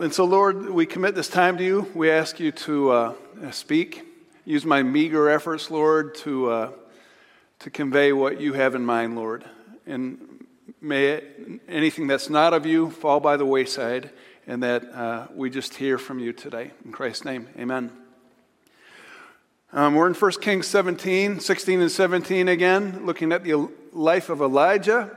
and so, Lord, we commit this time to you. We ask you to uh, speak. Use my meager efforts, Lord, to, uh, to convey what you have in mind, Lord. And may it, anything that's not of you fall by the wayside, and that uh, we just hear from you today. In Christ's name, amen. Um, we're in 1 Kings 17, 16 and 17 again, looking at the life of Elijah.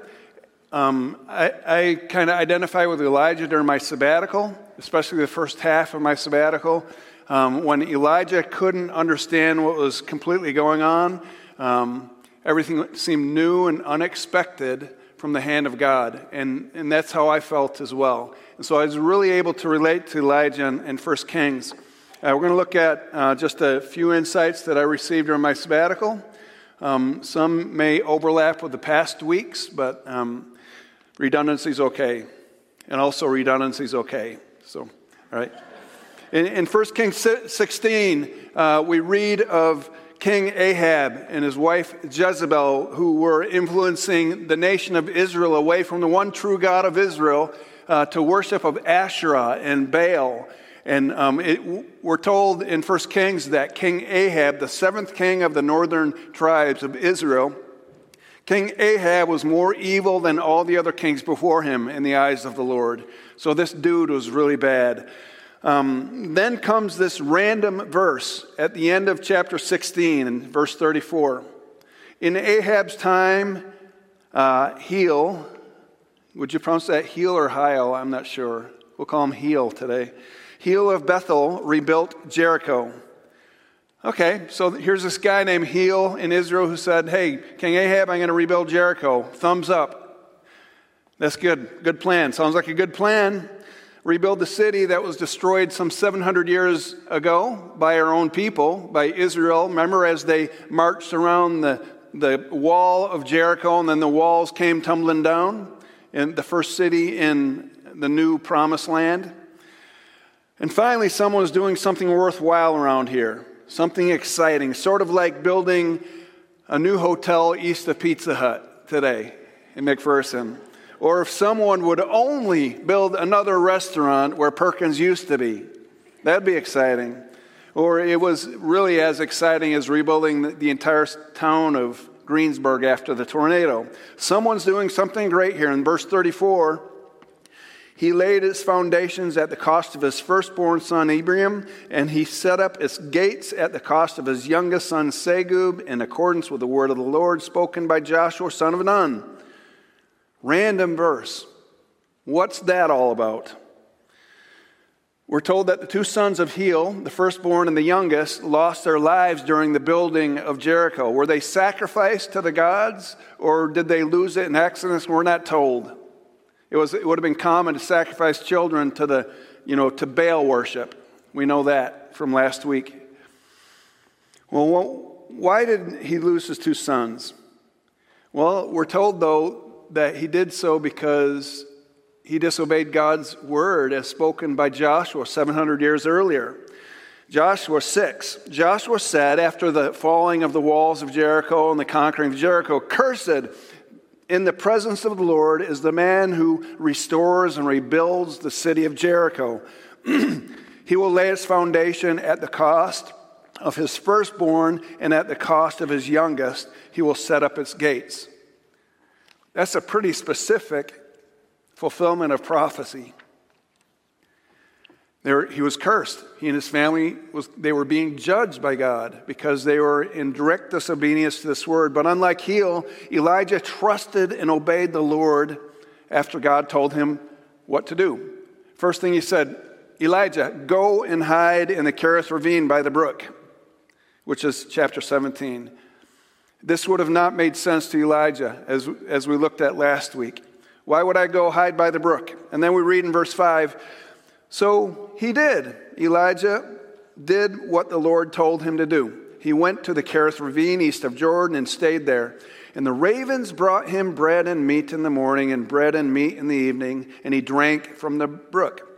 Um, I, I kind of identify with Elijah during my sabbatical, especially the first half of my sabbatical, um, when Elijah couldn't understand what was completely going on. Um, everything seemed new and unexpected from the hand of God, and, and that's how I felt as well. And so I was really able to relate to Elijah in, in 1 Kings. Uh, we're going to look at uh, just a few insights that I received during my sabbatical. Um, some may overlap with the past weeks, but um, Redundancy is okay. And also, redundancy is okay. So, all right. In, in 1 Kings 16, uh, we read of King Ahab and his wife Jezebel, who were influencing the nation of Israel away from the one true God of Israel uh, to worship of Asherah and Baal. And um, it, we're told in 1 Kings that King Ahab, the seventh king of the northern tribes of Israel, King Ahab was more evil than all the other kings before him in the eyes of the Lord. So this dude was really bad. Um, then comes this random verse at the end of chapter 16 and verse 34. In Ahab's time, uh, Heel, would you pronounce that Heel or Heil? I'm not sure. We'll call him Heel today. Heel of Bethel rebuilt Jericho. Okay, so here's this guy named Heel in Israel who said, Hey, King Ahab, I'm going to rebuild Jericho. Thumbs up. That's good. Good plan. Sounds like a good plan. Rebuild the city that was destroyed some 700 years ago by our own people, by Israel. Remember as they marched around the, the wall of Jericho and then the walls came tumbling down in the first city in the new promised land? And finally, someone was doing something worthwhile around here something exciting, sort of like building a new hotel east of Pizza Hut today in McPherson. Or if someone would only build another restaurant where Perkins used to be, that'd be exciting. Or it was really as exciting as rebuilding the entire town of Greensburg after the tornado. Someone's doing something great here. In verse 34, he laid its foundations at the cost of his firstborn son Abiram, and he set up its gates at the cost of his youngest son Segub, in accordance with the word of the Lord spoken by Joshua, son of Nun. Random verse. What's that all about? We're told that the two sons of Heel, the firstborn and the youngest, lost their lives during the building of Jericho. Were they sacrificed to the gods, or did they lose it in Exodus? We're not told. It, was, it would have been common to sacrifice children to, the, you know, to Baal worship. We know that from last week. Well, why did he lose his two sons? Well, we're told, though, that he did so because he disobeyed God's word as spoken by Joshua 700 years earlier. Joshua 6. Joshua said, after the falling of the walls of Jericho and the conquering of Jericho, Cursed in the presence of the Lord is the man who restores and rebuilds the city of Jericho. he will lay its foundation at the cost of his firstborn and at the cost of his youngest. He will set up its gates. That's a pretty specific fulfillment of prophecy. Were, he was cursed. He and his family was they were being judged by God because they were in direct disobedience to this word. But unlike Heel, Elijah trusted and obeyed the Lord after God told him what to do. First thing he said, Elijah, go and hide in the Kerith ravine by the brook, which is chapter 17. This would have not made sense to Elijah as, as we looked at last week. Why would I go hide by the brook? And then we read in verse 5 so he did. Elijah did what the Lord told him to do. He went to the Kerith ravine east of Jordan and stayed there. And the ravens brought him bread and meat in the morning and bread and meat in the evening, and he drank from the brook.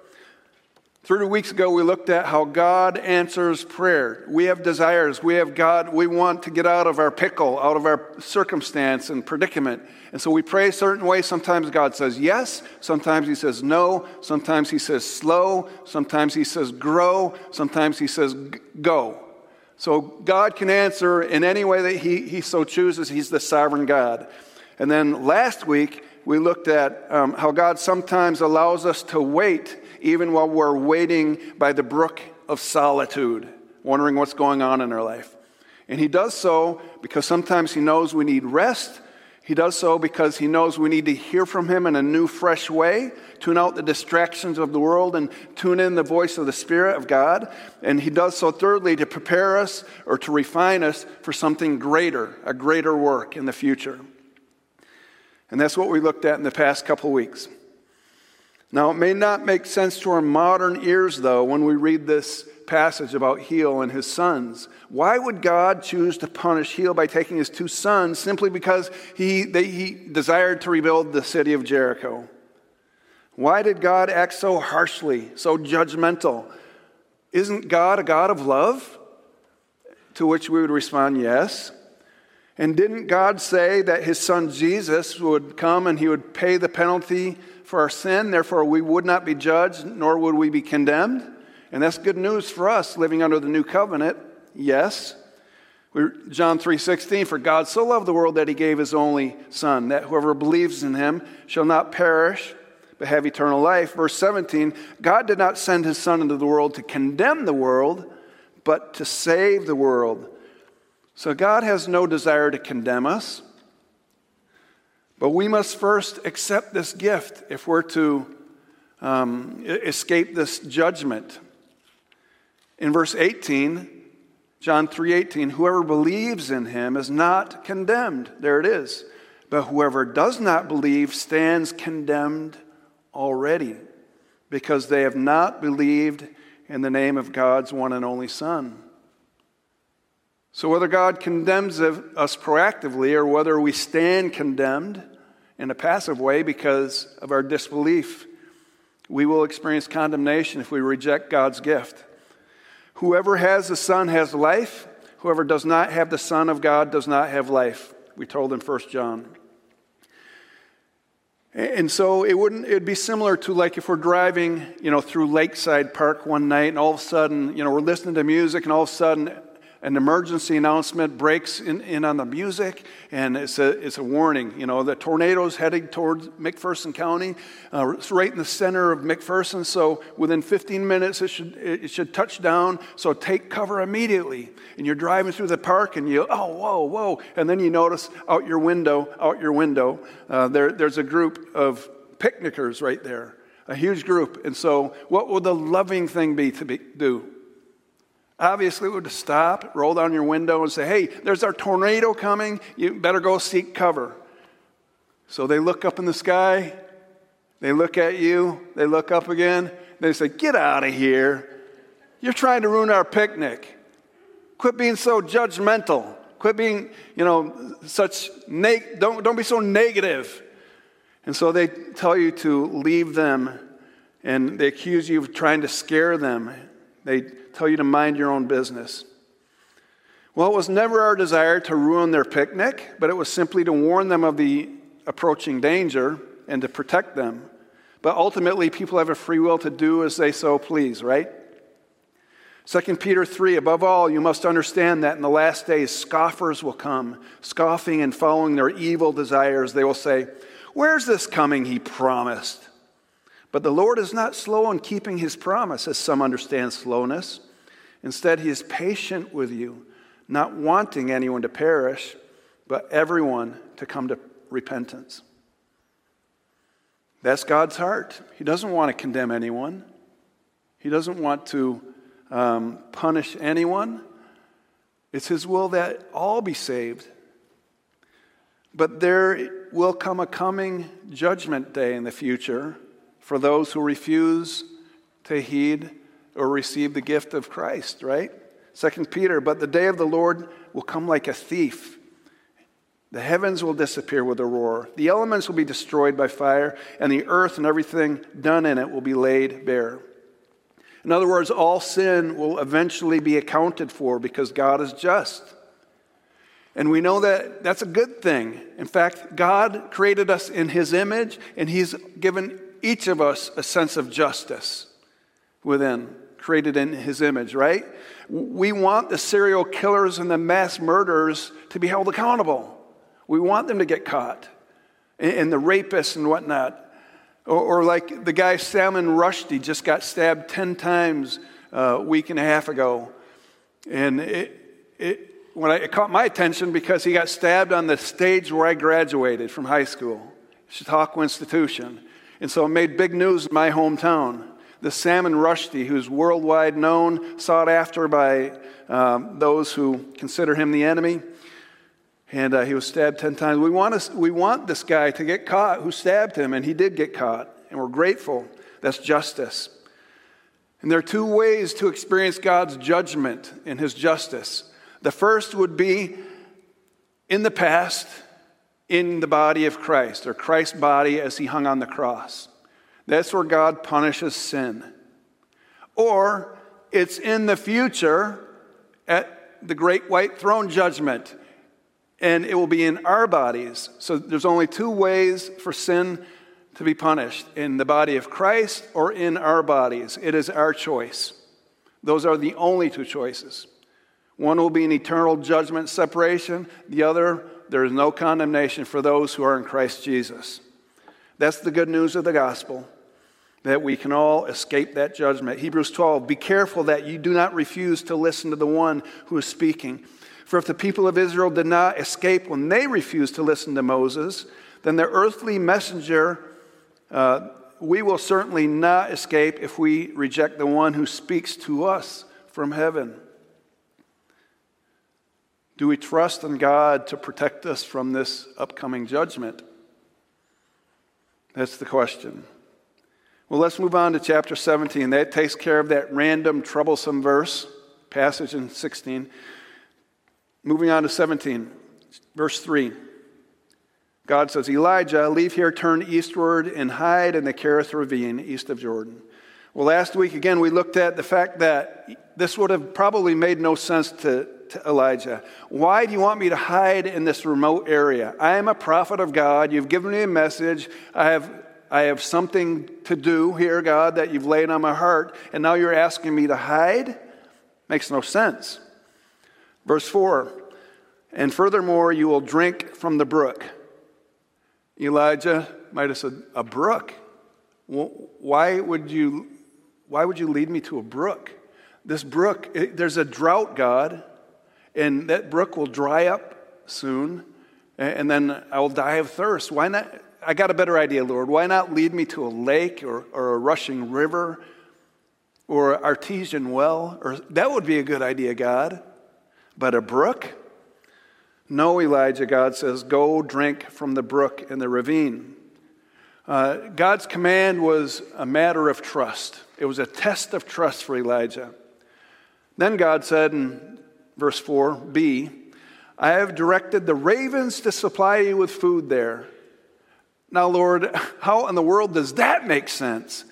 Three weeks ago, we looked at how God answers prayer. We have desires. We have God. We want to get out of our pickle, out of our circumstance and predicament. And so we pray a certain way. Sometimes God says yes. Sometimes He says no. Sometimes He says slow. Sometimes He says grow. Sometimes He says go. So God can answer in any way that He, he so chooses. He's the sovereign God. And then last week, we looked at um, how God sometimes allows us to wait even while we're waiting by the brook of solitude, wondering what's going on in our life. And He does so because sometimes He knows we need rest. He does so because He knows we need to hear from Him in a new, fresh way, tune out the distractions of the world, and tune in the voice of the Spirit of God. And He does so, thirdly, to prepare us or to refine us for something greater, a greater work in the future. And that's what we looked at in the past couple weeks. Now, it may not make sense to our modern ears, though, when we read this passage about Hiel and his sons. Why would God choose to punish Hiel by taking his two sons simply because he, they, he desired to rebuild the city of Jericho? Why did God act so harshly, so judgmental? Isn't God a God of love? To which we would respond, yes. And didn't God say that his son Jesus would come and he would pay the penalty for our sin? Therefore, we would not be judged, nor would we be condemned. And that's good news for us living under the new covenant. Yes. John 3:16 for God so loved the world that he gave his only son that whoever believes in him shall not perish but have eternal life. Verse 17 God did not send his son into the world to condemn the world but to save the world. So God has no desire to condemn us. But we must first accept this gift if we're to um, escape this judgment. In verse 18, John 3:18, whoever believes in him is not condemned. There it is. But whoever does not believe stands condemned already because they have not believed in the name of God's one and only Son. So, whether God condemns us proactively or whether we stand condemned in a passive way because of our disbelief, we will experience condemnation if we reject God's gift. Whoever has the Son has life. Whoever does not have the Son of God does not have life. We told in 1 John. And so it wouldn't it'd be similar to like if we're driving, you know, through Lakeside Park one night and all of a sudden, you know, we're listening to music and all of a sudden an emergency announcement breaks in, in on the music, and it's a, it's a warning. You know, the tornado's heading towards McPherson County. Uh, it's right in the center of McPherson, so within 15 minutes it should, it should touch down. So take cover immediately. And you're driving through the park, and you, oh, whoa, whoa. And then you notice out your window, out your window, uh, there, there's a group of picnickers right there, a huge group. And so, what would the loving thing be to be, do? Obviously, would stop, roll down your window, and say, Hey, there's our tornado coming. You better go seek cover. So they look up in the sky, they look at you, they look up again, they say, Get out of here. You're trying to ruin our picnic. Quit being so judgmental. Quit being, you know, such, neg- don't, don't be so negative. And so they tell you to leave them and they accuse you of trying to scare them. They tell you to mind your own business. Well, it was never our desire to ruin their picnic, but it was simply to warn them of the approaching danger and to protect them. But ultimately, people have a free will to do as they so please, right? 2 Peter 3 Above all, you must understand that in the last days, scoffers will come, scoffing and following their evil desires. They will say, Where's this coming he promised? But the Lord is not slow in keeping his promise, as some understand slowness. Instead, he is patient with you, not wanting anyone to perish, but everyone to come to repentance. That's God's heart. He doesn't want to condemn anyone, He doesn't want to um, punish anyone. It's His will that all be saved. But there will come a coming judgment day in the future for those who refuse to heed or receive the gift of Christ, right? Second Peter, but the day of the Lord will come like a thief. The heavens will disappear with a roar. The elements will be destroyed by fire, and the earth and everything done in it will be laid bare. In other words, all sin will eventually be accounted for because God is just. And we know that that's a good thing. In fact, God created us in His image, and He's given each of us a sense of justice within, created in His image, right? We want the serial killers and the mass murderers to be held accountable. We want them to get caught, and the rapists and whatnot. Or, like the guy Salman Rushdie just got stabbed 10 times a week and a half ago. And it, it, when I, it caught my attention because he got stabbed on the stage where I graduated from high school, Chautauqua Institution. And so it made big news in my hometown. The Salman Rushdie, who's worldwide known, sought after by um, those who consider him the enemy, and uh, he was stabbed 10 times. We want, us, we want this guy to get caught who stabbed him, and he did get caught, and we're grateful. That's justice. And there are two ways to experience God's judgment and his justice. The first would be in the past, in the body of Christ, or Christ's body as he hung on the cross. That's where God punishes sin. Or it's in the future at the great white throne judgment and it will be in our bodies. So there's only two ways for sin to be punished in the body of Christ or in our bodies. It is our choice. Those are the only two choices. One will be an eternal judgment separation, the other, there is no condemnation for those who are in Christ Jesus. That's the good news of the gospel, that we can all escape that judgment. Hebrews 12 Be careful that you do not refuse to listen to the one who is speaking. For if the people of Israel did not escape when they refused to listen to Moses, then their earthly messenger, uh, we will certainly not escape if we reject the one who speaks to us from heaven. Do we trust in God to protect us from this upcoming judgment? That's the question. Well, let's move on to chapter 17. That takes care of that random, troublesome verse, passage in 16. Moving on to 17, verse 3. God says, Elijah, leave here, turn eastward, and hide in the Kerith ravine east of Jordan. Well, last week, again, we looked at the fact that this would have probably made no sense to, to Elijah. Why do you want me to hide in this remote area? I am a prophet of God. You've given me a message. I have, I have something to do here, God, that you've laid on my heart, and now you're asking me to hide? Makes no sense. Verse 4 And furthermore, you will drink from the brook. Elijah might have said, A brook? why would you, why would you lead me to a brook? This brook, it, there's a drought, God, and that brook will dry up soon, and then I will die of thirst. Why not? I got a better idea, Lord. Why not lead me to a lake or, or a rushing river or an artesian well? Or that would be a good idea, God. But a brook? No, Elijah, God says, go drink from the brook in the ravine. Uh, God's command was a matter of trust, it was a test of trust for Elijah. Then God said in verse 4b, I have directed the ravens to supply you with food there. Now, Lord, how in the world does that make sense?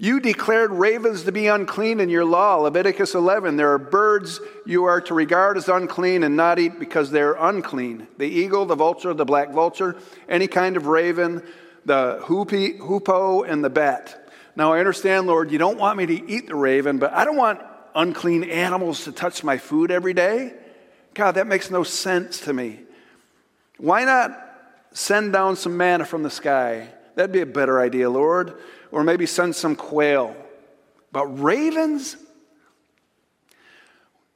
You declared ravens to be unclean in your law, Leviticus 11. There are birds you are to regard as unclean and not eat because they're unclean. The eagle, the vulture, the black vulture, any kind of raven, the hoopoe, hoopoe and the bat. Now I understand, Lord, you don't want me to eat the raven, but I don't want unclean animals to touch my food every day. God, that makes no sense to me. Why not send down some manna from the sky? That'd be a better idea, Lord or maybe send some quail. But ravens?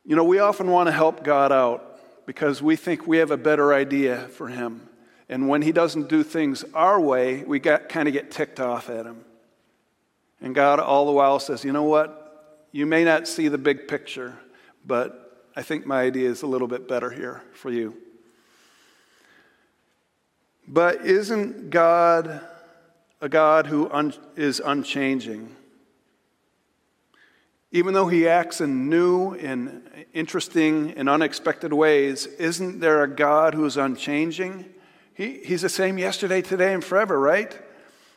You know, we often want to help God out because we think we have a better idea for Him. And when He doesn't do things our way, we got, kind of get ticked off at Him. And God, all the while, says, You know what? You may not see the big picture, but I think my idea is a little bit better here for you. But isn't God a God who un- is unchanging. Even though he acts in new and interesting and unexpected ways, isn't there a God who's unchanging? He, he's the same yesterday, today, and forever, right?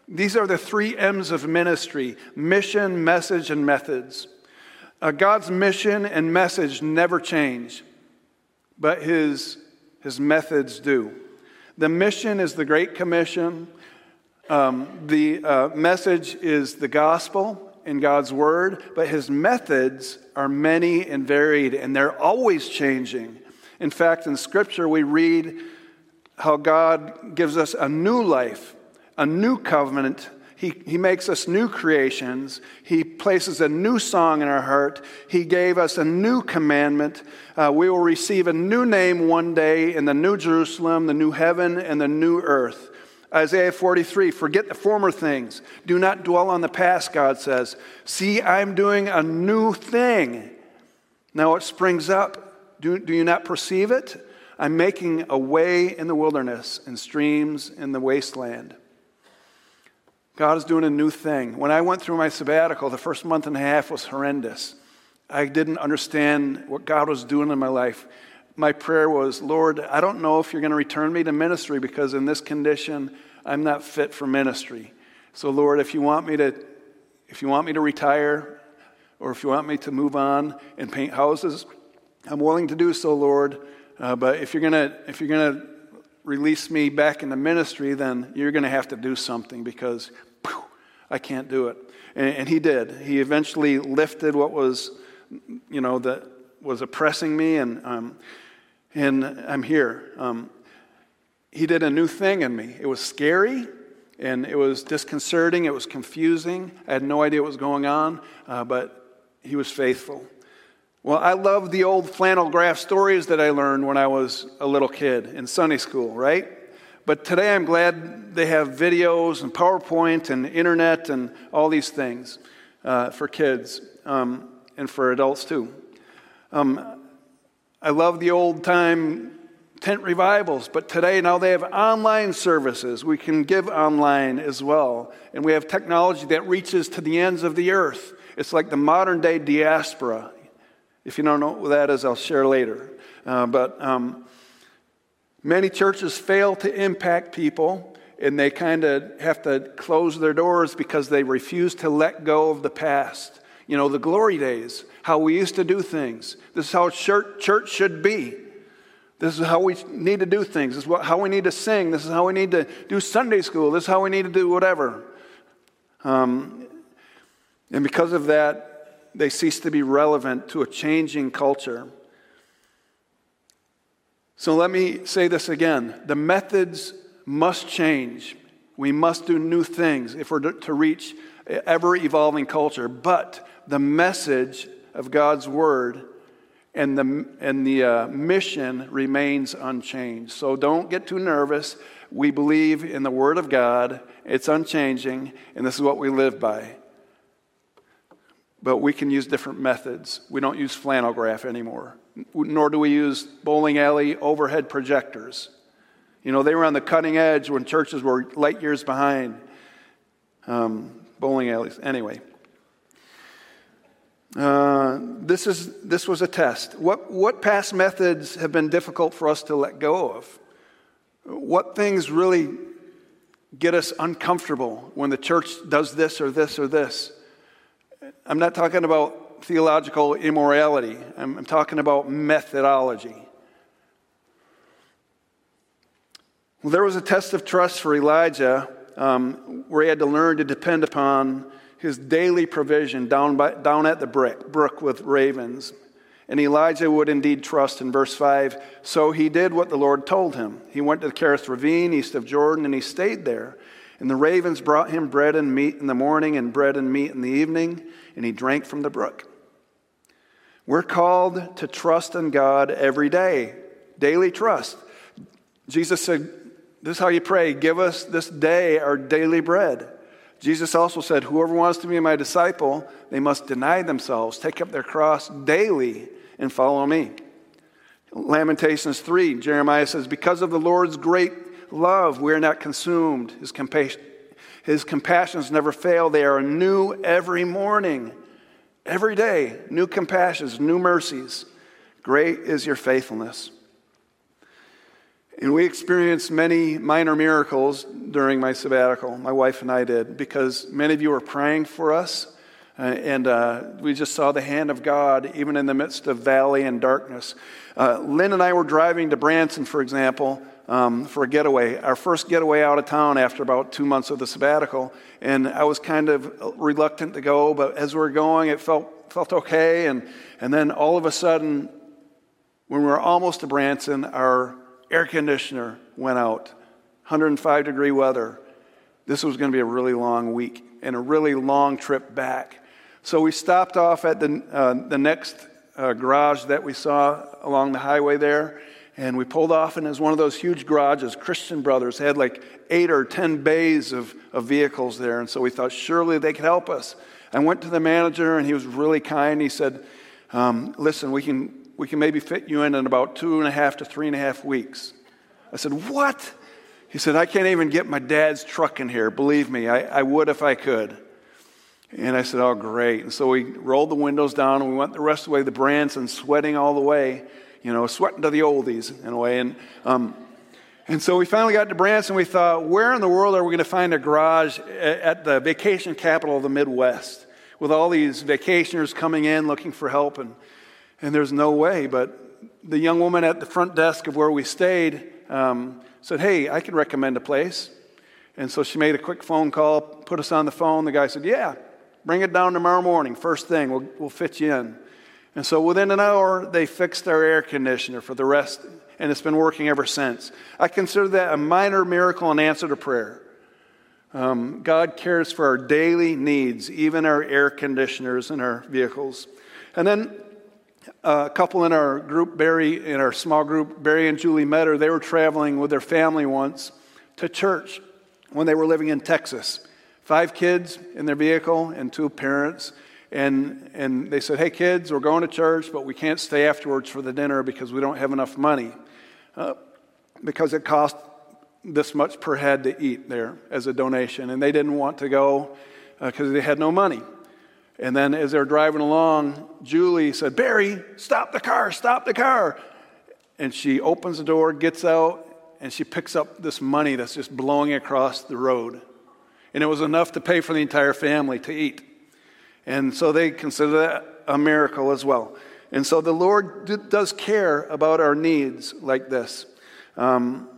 These are the three M's of ministry mission, message, and methods. Uh, God's mission and message never change, but his, his methods do. The mission is the Great Commission. Um, the uh, message is the gospel in God's word, but his methods are many and varied, and they're always changing. In fact, in Scripture, we read how God gives us a new life, a new covenant. He, he makes us new creations. He places a new song in our heart. He gave us a new commandment. Uh, we will receive a new name one day in the new Jerusalem, the new heaven, and the new earth. Isaiah 43, forget the former things. Do not dwell on the past, God says. See, I'm doing a new thing. Now it springs up. Do, do you not perceive it? I'm making a way in the wilderness and streams in the wasteland. God is doing a new thing. When I went through my sabbatical, the first month and a half was horrendous. I didn't understand what God was doing in my life my prayer was, Lord, I don't know if you're going to return me to ministry because in this condition, I'm not fit for ministry. So, Lord, if you want me to, if you want me to retire, or if you want me to move on and paint houses, I'm willing to do so, Lord. Uh, but if you're gonna, if you're gonna release me back into ministry, then you're gonna have to do something because phew, I can't do it. And, and he did. He eventually lifted what was, you know, that was oppressing me, and um, and I'm here. Um, he did a new thing in me. It was scary and it was disconcerting, it was confusing. I had no idea what was going on, uh, but he was faithful. Well, I love the old flannel graph stories that I learned when I was a little kid in Sunday school, right? But today I'm glad they have videos and PowerPoint and internet and all these things uh, for kids um, and for adults too. Um, I love the old time tent revivals, but today now they have online services. We can give online as well. And we have technology that reaches to the ends of the earth. It's like the modern day diaspora. If you don't know what that is, I'll share later. Uh, but um, many churches fail to impact people, and they kind of have to close their doors because they refuse to let go of the past. You know, the glory days, how we used to do things. This is how church, should be. This is how we need to do things. This is what, how we need to sing. This is how we need to do Sunday school. This is how we need to do whatever. Um, and because of that, they cease to be relevant to a changing culture. So let me say this again the methods must change. We must do new things if we're to reach ever evolving culture. But the message of God's word and the, and the uh, mission remains unchanged. So don't get too nervous. We believe in the word of God, it's unchanging, and this is what we live by. But we can use different methods. We don't use flannel graph anymore, nor do we use bowling alley overhead projectors. You know, they were on the cutting edge when churches were light years behind. Um, bowling alleys. Anyway. Uh, this, is, this was a test. What, what past methods have been difficult for us to let go of? What things really get us uncomfortable when the church does this or this or this? I'm not talking about theological immorality, I'm, I'm talking about methodology. Well, there was a test of trust for Elijah um, where he had to learn to depend upon his daily provision down, by, down at the brook with ravens. And Elijah would indeed trust in verse 5. So he did what the Lord told him. He went to the Kerith ravine east of Jordan and he stayed there. And the ravens brought him bread and meat in the morning and bread and meat in the evening, and he drank from the brook. We're called to trust in God every day, daily trust. Jesus said, This is how you pray give us this day our daily bread. Jesus also said, Whoever wants to be my disciple, they must deny themselves, take up their cross daily, and follow me. Lamentations 3, Jeremiah says, Because of the Lord's great love, we are not consumed. His, his compassions never fail. They are new every morning, every day. New compassions, new mercies. Great is your faithfulness. And we experienced many minor miracles during my sabbatical. My wife and I did, because many of you were praying for us. Uh, and uh, we just saw the hand of God even in the midst of valley and darkness. Uh, Lynn and I were driving to Branson, for example, um, for a getaway, our first getaway out of town after about two months of the sabbatical. And I was kind of reluctant to go, but as we were going, it felt, felt okay. And, and then all of a sudden, when we were almost to Branson, our air conditioner went out, 105 degree weather. This was going to be a really long week and a really long trip back. So we stopped off at the, uh, the next uh, garage that we saw along the highway there, and we pulled off, and it was one of those huge garages. Christian Brothers had like eight or ten bays of, of vehicles there, and so we thought surely they could help us. I went to the manager, and he was really kind. He said, um, Listen, we can, we can maybe fit you in in about two and a half to three and a half weeks. I said, What? He said, I can't even get my dad's truck in here. Believe me, I, I would if I could. And I said, Oh, great. And so we rolled the windows down and we went the rest of the way to Branson, sweating all the way, you know, sweating to the oldies in a way. And, um, and so we finally got to Branson. We thought, where in the world are we going to find a garage at the vacation capital of the Midwest with all these vacationers coming in looking for help? And, and there's no way. But the young woman at the front desk of where we stayed um, said, Hey, I can recommend a place. And so she made a quick phone call, put us on the phone. The guy said, Yeah, Bring it down tomorrow morning, first thing, we'll, we'll fit you in. And so within an hour, they fixed our air conditioner for the rest, and it's been working ever since. I consider that a minor miracle and answer to prayer. Um, God cares for our daily needs, even our air conditioners in our vehicles. And then uh, a couple in our group, Barry, in our small group, Barry and Julie Metter, they were traveling with their family once to church when they were living in Texas five kids in their vehicle and two parents. And, and they said, Hey, kids, we're going to church, but we can't stay afterwards for the dinner because we don't have enough money. Uh, because it cost this much per head to eat there as a donation. And they didn't want to go because uh, they had no money. And then as they're driving along, Julie said, Barry, stop the car, stop the car. And she opens the door, gets out, and she picks up this money that's just blowing across the road and it was enough to pay for the entire family to eat. And so they consider that a miracle as well. And so the Lord does care about our needs like this. Um,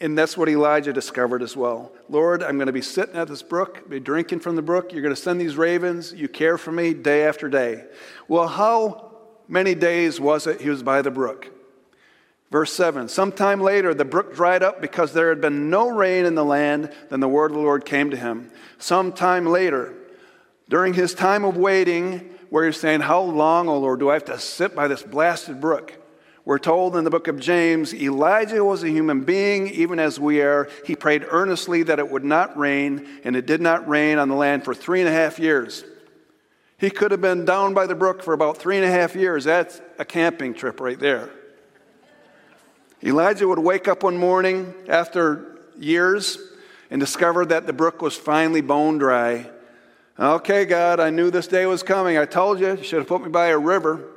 and that's what Elijah discovered as well. Lord, I'm going to be sitting at this brook, be drinking from the brook. You're going to send these ravens. You care for me day after day. Well, how many days was it he was by the brook? Verse 7 Sometime later, the brook dried up because there had been no rain in the land. Then the word of the Lord came to him. Sometime later, during his time of waiting, where he's saying, How long, O Lord, do I have to sit by this blasted brook? We're told in the book of James Elijah was a human being, even as we are. He prayed earnestly that it would not rain, and it did not rain on the land for three and a half years. He could have been down by the brook for about three and a half years. That's a camping trip right there. Elijah would wake up one morning after years and discover that the brook was finally bone dry. Okay, God, I knew this day was coming. I told you, you should have put me by a river.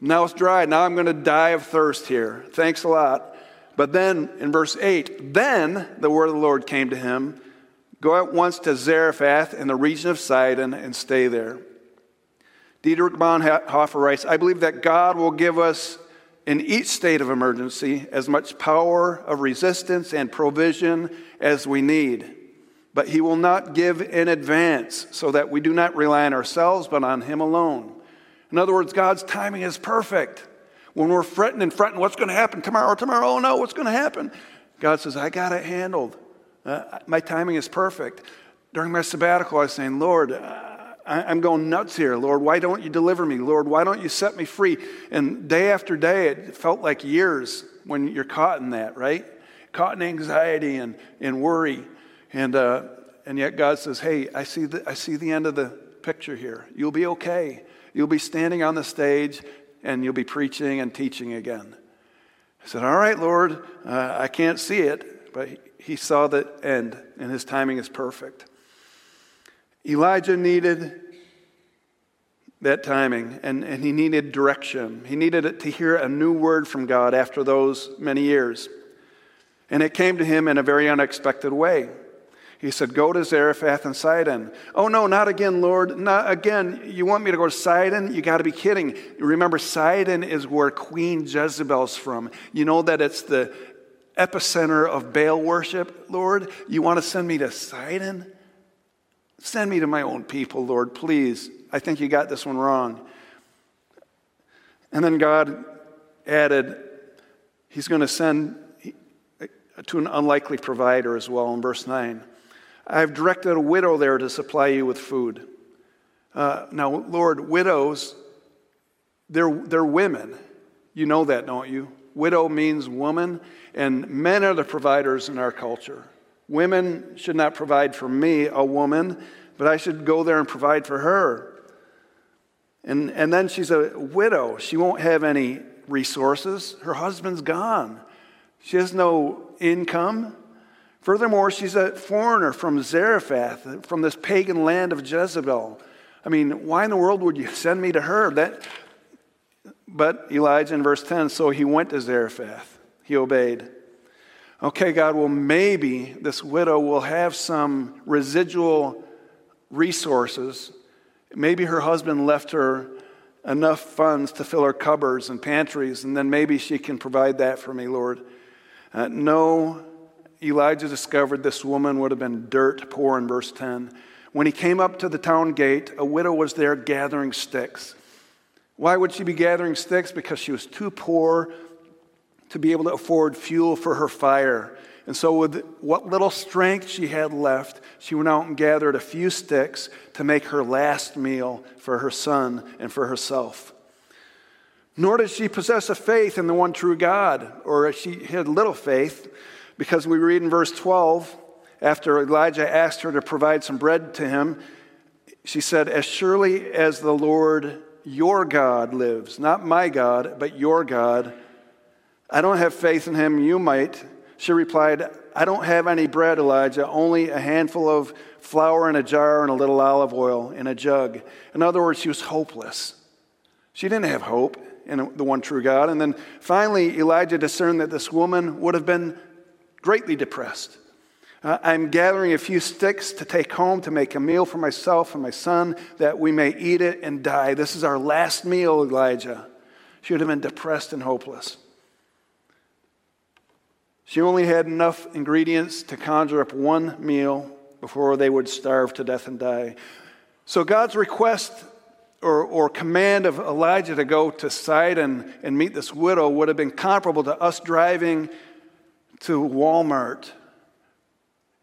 Now it's dry. Now I'm going to die of thirst here. Thanks a lot. But then in verse 8, then the word of the Lord came to him Go at once to Zarephath in the region of Sidon and stay there. Dietrich Bonhoeffer writes I believe that God will give us in each state of emergency as much power of resistance and provision as we need. But He will not give in advance so that we do not rely on ourselves but on Him alone. In other words, God's timing is perfect. When we're fretting and fretting, what's going to happen tomorrow? Tomorrow, oh no, what's going to happen? God says, I got it handled. Uh, my timing is perfect. During my sabbatical, I was saying, Lord, uh, I'm going nuts here. Lord, why don't you deliver me? Lord, why don't you set me free? And day after day, it felt like years when you're caught in that, right? Caught in anxiety and, and worry. And, uh, and yet God says, hey, I see, the, I see the end of the picture here. You'll be okay. You'll be standing on the stage and you'll be preaching and teaching again. I said, all right, Lord, uh, I can't see it, but he saw the end and his timing is perfect. Elijah needed that timing and, and he needed direction. He needed to hear a new word from God after those many years. And it came to him in a very unexpected way. He said, Go to Zarephath and Sidon. Oh, no, not again, Lord. Not again. You want me to go to Sidon? You got to be kidding. Remember, Sidon is where Queen Jezebel's from. You know that it's the epicenter of Baal worship, Lord? You want to send me to Sidon? Send me to my own people, Lord, please. I think you got this one wrong. And then God added, He's going to send to an unlikely provider as well in verse 9. I've directed a widow there to supply you with food. Uh, now, Lord, widows, they're, they're women. You know that, don't you? Widow means woman, and men are the providers in our culture. Women should not provide for me, a woman, but I should go there and provide for her. And, and then she's a widow. She won't have any resources. Her husband's gone. She has no income. Furthermore, she's a foreigner from Zarephath, from this pagan land of Jezebel. I mean, why in the world would you send me to her? That, but Elijah in verse 10, so he went to Zarephath. He obeyed. Okay, God, well, maybe this widow will have some residual resources. Maybe her husband left her enough funds to fill her cupboards and pantries, and then maybe she can provide that for me, Lord. Uh, no, Elijah discovered this woman would have been dirt poor in verse 10. When he came up to the town gate, a widow was there gathering sticks. Why would she be gathering sticks? Because she was too poor to be able to afford fuel for her fire. And so, with what little strength she had left, she went out and gathered a few sticks to make her last meal for her son and for herself. Nor did she possess a faith in the one true God, or she had little faith. Because we read in verse 12, after Elijah asked her to provide some bread to him, she said, As surely as the Lord your God lives, not my God, but your God, I don't have faith in him, you might. She replied, I don't have any bread, Elijah, only a handful of flour in a jar and a little olive oil in a jug. In other words, she was hopeless. She didn't have hope in the one true God. And then finally, Elijah discerned that this woman would have been greatly depressed. Uh, I'm gathering a few sticks to take home to make a meal for myself and my son that we may eat it and die. This is our last meal, Elijah. She would have been depressed and hopeless. She only had enough ingredients to conjure up one meal before they would starve to death and die. So God's request or, or command of Elijah to go to Sidon and meet this widow would have been comparable to us driving to Walmart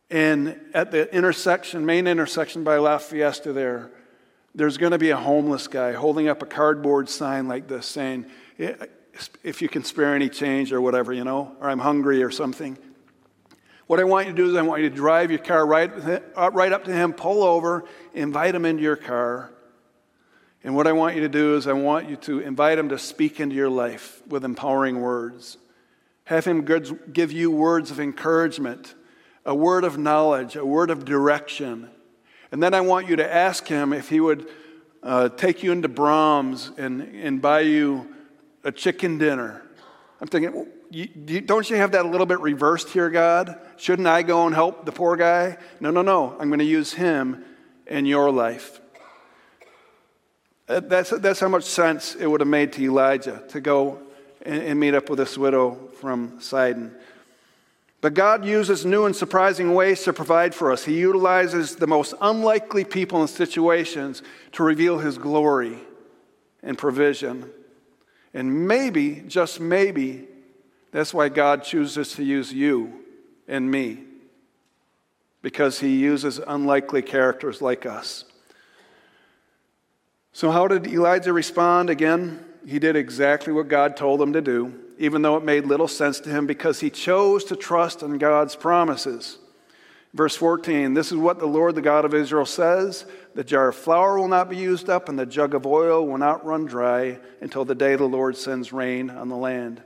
and at the intersection, main intersection by La Fiesta there, there's going to be a homeless guy holding up a cardboard sign like this saying, if you can spare any change or whatever, you know, or I'm hungry or something. What I want you to do is I want you to drive your car right, uh, right up to him, pull over, invite him into your car. And what I want you to do is I want you to invite him to speak into your life with empowering words. Have Him give you words of encouragement, a word of knowledge, a word of direction. And then I want you to ask Him if He would uh, take you into Braum's and, and buy you a chicken dinner. I'm thinking, you, don't you have that a little bit reversed here, God? Shouldn't I go and help the poor guy? No, no, no. I'm going to use him in your life. That's, that's how much sense it would have made to Elijah to go and, and meet up with this widow from Sidon. But God uses new and surprising ways to provide for us. He utilizes the most unlikely people and situations to reveal His glory and provision. And maybe, just maybe, that's why God chooses to use you and me, because He uses unlikely characters like us. So, how did Elijah respond again? He did exactly what God told him to do, even though it made little sense to him because he chose to trust in God's promises. Verse 14 This is what the Lord, the God of Israel, says The jar of flour will not be used up, and the jug of oil will not run dry until the day the Lord sends rain on the land.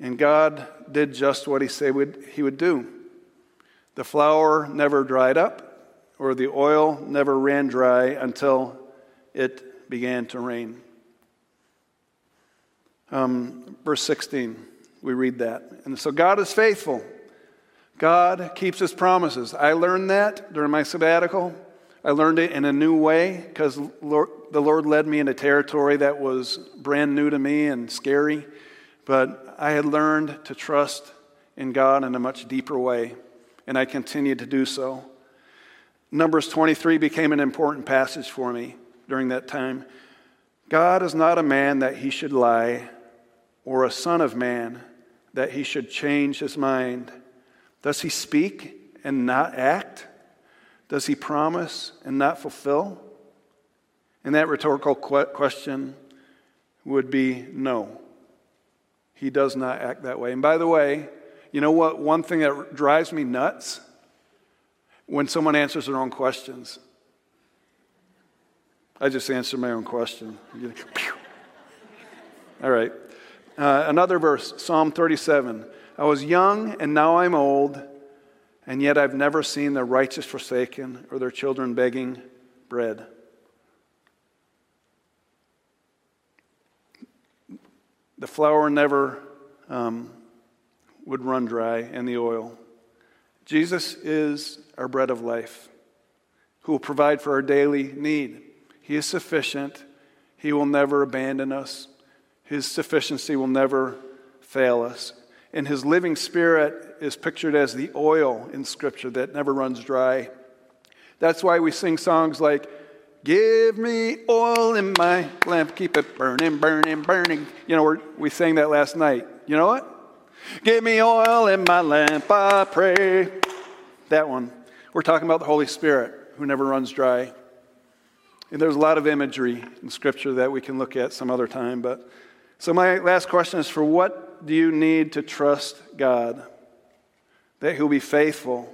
And God did just what he said he would do. The flour never dried up, or the oil never ran dry until it began to rain. Um, verse 16, we read that. And so God is faithful. God keeps his promises. I learned that during my sabbatical. I learned it in a new way because the Lord led me into territory that was brand new to me and scary. But I had learned to trust in God in a much deeper way, and I continued to do so. Numbers 23 became an important passage for me during that time. God is not a man that he should lie, or a son of man that he should change his mind. Does he speak and not act? Does he promise and not fulfill? And that rhetorical question would be no. He does not act that way. And by the way, you know what? One thing that drives me nuts when someone answers their own questions. I just answered my own question. All right. Uh, another verse, Psalm 37. I was young and now I'm old, and yet I've never seen the righteous forsaken or their children begging bread. The flour never um, would run dry, and the oil. Jesus is our bread of life, who will provide for our daily need. He is sufficient. He will never abandon us. His sufficiency will never fail us. And his living spirit is pictured as the oil in Scripture that never runs dry. That's why we sing songs like, Give me oil in my lamp, keep it burning, burning, burning. You know, we sang that last night. You know what? Give me oil in my lamp, I pray. That one. We're talking about the Holy Spirit who never runs dry. And there's a lot of imagery in Scripture that we can look at some other time. But so my last question is for what do you need to trust God? That He'll be faithful,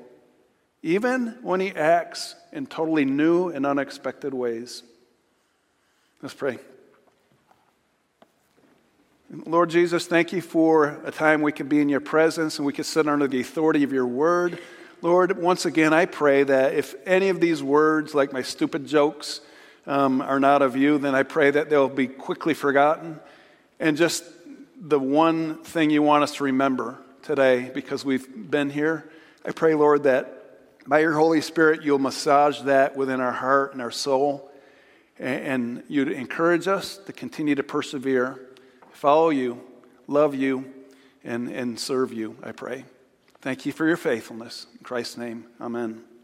even when He acts in totally new and unexpected ways. Let's pray. Lord Jesus, thank you for a time we can be in your presence and we can sit under the authority of your word. Lord, once again, I pray that if any of these words, like my stupid jokes, um, are not of you, then I pray that they'll be quickly forgotten. And just the one thing you want us to remember today, because we've been here, I pray, Lord, that by your Holy Spirit, you'll massage that within our heart and our soul, and, and you'd encourage us to continue to persevere, follow you, love you, and, and serve you, I pray. Thank you for your faithfulness. In Christ's name, amen.